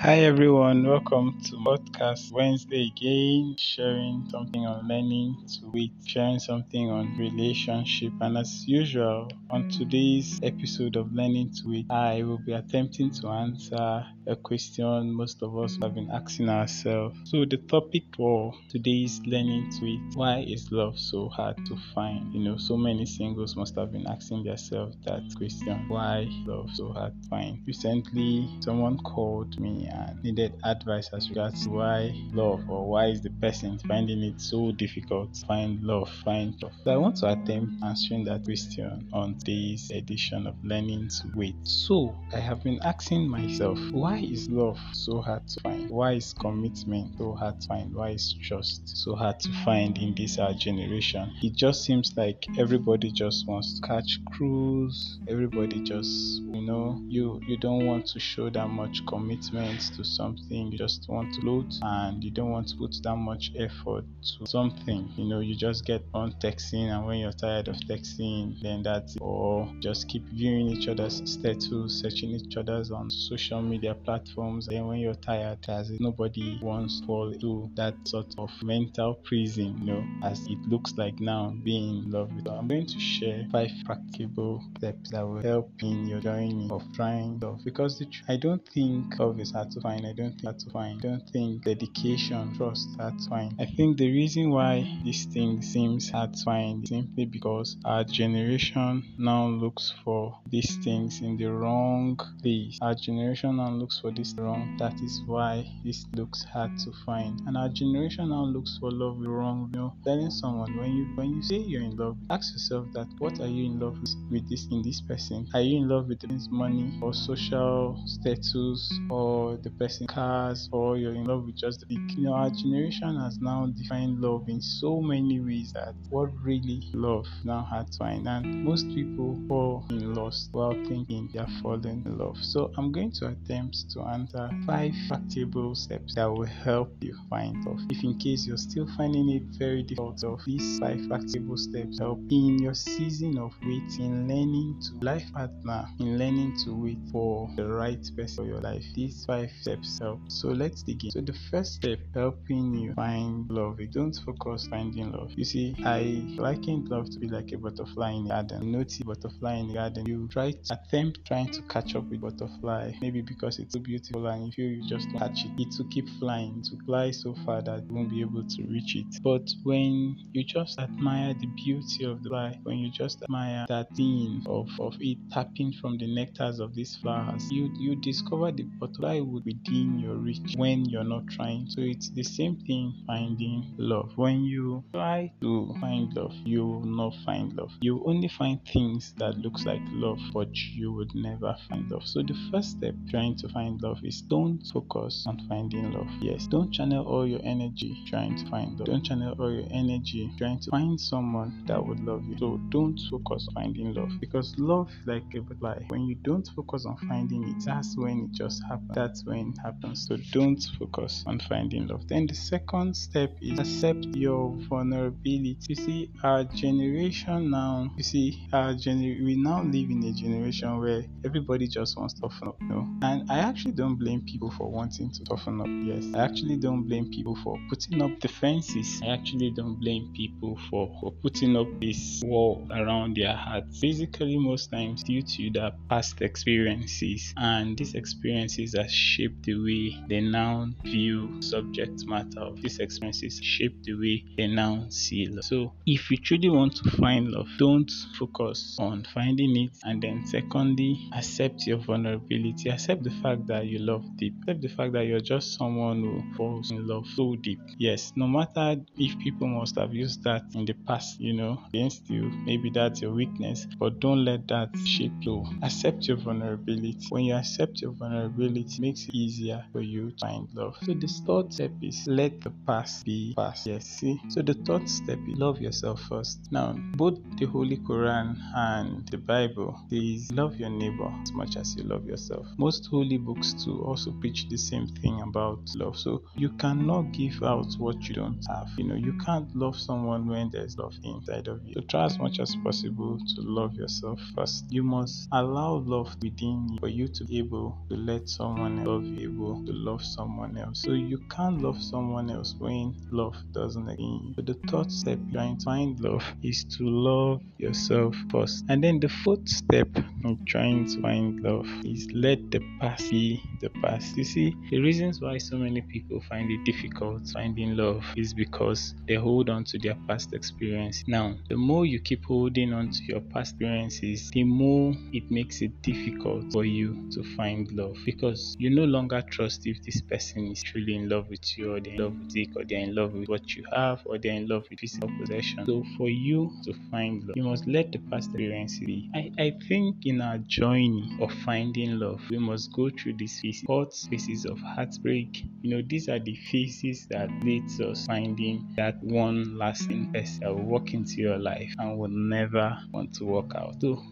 Hi everyone, welcome to podcast Wednesday again, sharing something on learning to wait, sharing something on relationship, and as usual, on today's episode of Learning to Wait, I will be attempting to answer a question most of us have been asking ourselves. So the topic for today's Learning to Wait, why is love so hard to find? You know, so many singles must have been asking themselves that question, why love so hard to find? Recently, someone called me and needed advice as regards why love or why is the person finding it so difficult to find love, find love. So I want to attempt answering that question on this edition of Learning to Wait. So I have been asking myself, why is love so hard to find? Why is commitment so hard to find? Why is trust so hard to find in this our generation? It just seems like everybody just wants to catch cruise. Everybody just, you know, you you don't want to show that much commitment to something, you just want to load and you don't want to put that much effort to something. You know, you just get on texting, and when you're tired of texting, then that's it. Or just keep viewing each other's status, searching each other's on social media platforms. Then when you're tired, as nobody wants to fall into that sort of mental prison, you know, as it looks like now being in love with. So I'm going to share five practical steps that will help in your journey of trying love because the, I don't think love is hard to find. I don't think that's fine. I don't think dedication, trust that's fine. I think the reason why this thing seems hard to find is simply because our generation now looks for these things in the wrong place. Our generation now looks for this wrong. That is why this looks hard to find. And our generation now looks for love wrong. You know, telling someone when you when you say you're in love, ask yourself that what are you in love with, with this in this person? Are you in love with this money or social status or the person cars or you're in love with just the you know our generation has now defined love in so many ways that what really love now hard to find and most people fall in lost while thinking they are falling in love. So i'm going to attempt to answer five practical steps that will help you find love. If in case you're still finding it very difficult of these five practical steps help in your season of waiting learning to life partner in learning to wait for the right person for your life. These five steps help. So let's begin. So the first step helping you find love. Don't focus finding love. You see i liken love to be like a butterfly in the garden. Notice butterfly in the garden. You try to attempt trying to catch up with butterfly. Maybe because it's so beautiful and you feel you just don't catch it. It will keep flying. To fly so far that you won't be able to reach it. But when you just admire the beauty of the fly when you just admire that thing of, of it tapping from the nectars of these flowers you you discover the butterfly would within your reach when you're not trying. So it's the same thing finding love. When you try to find love you will not find love. You only find things that looks like love but you would never find love. So the first step trying to find love is don't focus on finding love. Yes don't channel all your energy trying to find love. Don't channel all your energy trying to find someone that would love you. So don't focus on finding love because love like a butterfly when you don't focus on finding it that's when it just happens. That's when it happens. So don't focus on finding love. Then the second step is accept your vulnerability. You see our generation now you see our gener we now live in a generation where everybody just wants to toughen up know? And i actually don't blame people for wanting to toughen up yes. I actually don't blame people for putting up defenses. I actually don't blame people for, for putting up this wall around their hearts. Basically most times due to their past experiences and these experiences have shaped the way they now view subject matter of these experiences shape the way they now see love. So if you truly want to find love don't focus on finding it and then secondly accept your vulnerability. Accept the fact that you love deep. Accept the fact that you're just someone who falls in love so deep. Yes no matter if people must have used that in the past you know against you maybe that's your weakness but don't let that shape you. Accept your vulnerability. When you accept your vulnerability it it easier for you to find love. So the third step is let the past be past. Yes see? So the third step is love yourself first. Now both the holy quran and the bible says love your neighbor as much as you love yourself. Most holy books too also preach the same thing about love. So you cannot give out what you don't have. You know you can't love someone when there's love inside of you. So try as much as possible to love yourself first. You must allow love within you for you to be able to let someone love you able to love someone else. So you can't love someone else when love doesn't exist. But the third step trying to find love is to love yourself first. And then the fourth step in trying to find love is let the past be the past. You see, the reasons why so many people find it difficult finding love is because they hold on to their past experience. Now, the more you keep holding on to your past experiences, the more it makes it difficult for you to find love because you no longer trust if this person is truly in love with you or they're in love with it or they're in love with what you have or they're in love with physical possession. So for you to find love, you must let the past experience be. I, I think in our journey of finding love, we must go through these phases, phases of heartbreak. You know, these are the phases that leads us finding that one lasting person that will walk into your life and will never want to walk out. So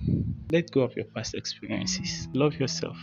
let go of your past experiences. Love yourself.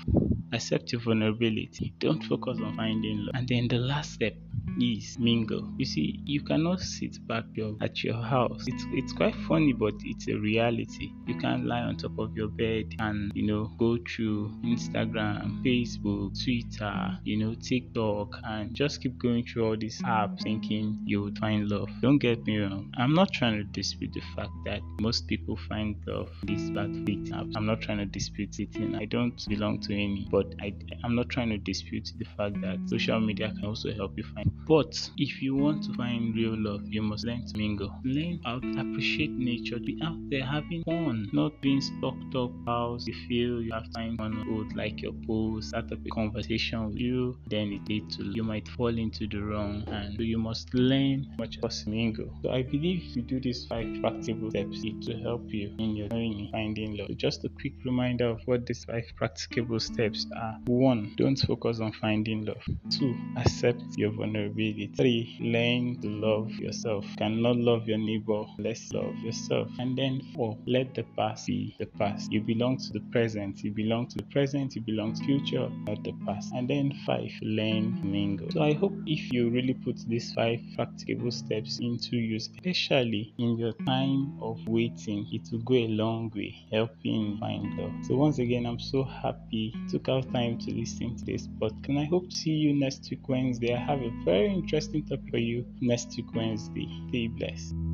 Accept your vulnerability. Don't focus on finding love. And then the last step is mingle. You see, you cannot sit back your, at your house. It's it's quite funny, but it's a reality. You can't lie on top of your bed and you know go through Instagram, Facebook, Twitter, you know TikTok, and just keep going through all these apps thinking you would find love. Don't get me wrong. I'm not trying to dispute the fact that most people find love these bad fit apps. I'm not trying to dispute it. I don't belong to any, but I I'm not trying to dispute the fact that social media can also help you find but if you want to find real love, you must learn to mingle. Learn how to appreciate nature. Be out there having fun, not being stuck up house. You feel you have time on would like your post, start up a conversation with you, then it leads to you might fall into the wrong and so you must learn much as mingle. So I believe if you do these five practical steps to help you in your journey finding love. So just a quick reminder of what these five practicable steps are. One, don't focus on finding love. Two, accept your vulnerability vulnerability. Three, learn to love yourself. You cannot love your neighbor, let's love yourself. And then four, let the past be the past. You belong to the present. You belong to the present. You belong to the future, not the past. And then five, learn mingle. So I hope if you really put these five practicable steps into use, especially in your time of waiting, it will go a long way helping find love. So once again, I'm so happy took out time to listen to this podcast. And I hope to see you next week Wednesday. I have a very interesting topic for you next week Wednesday. Stay blessed.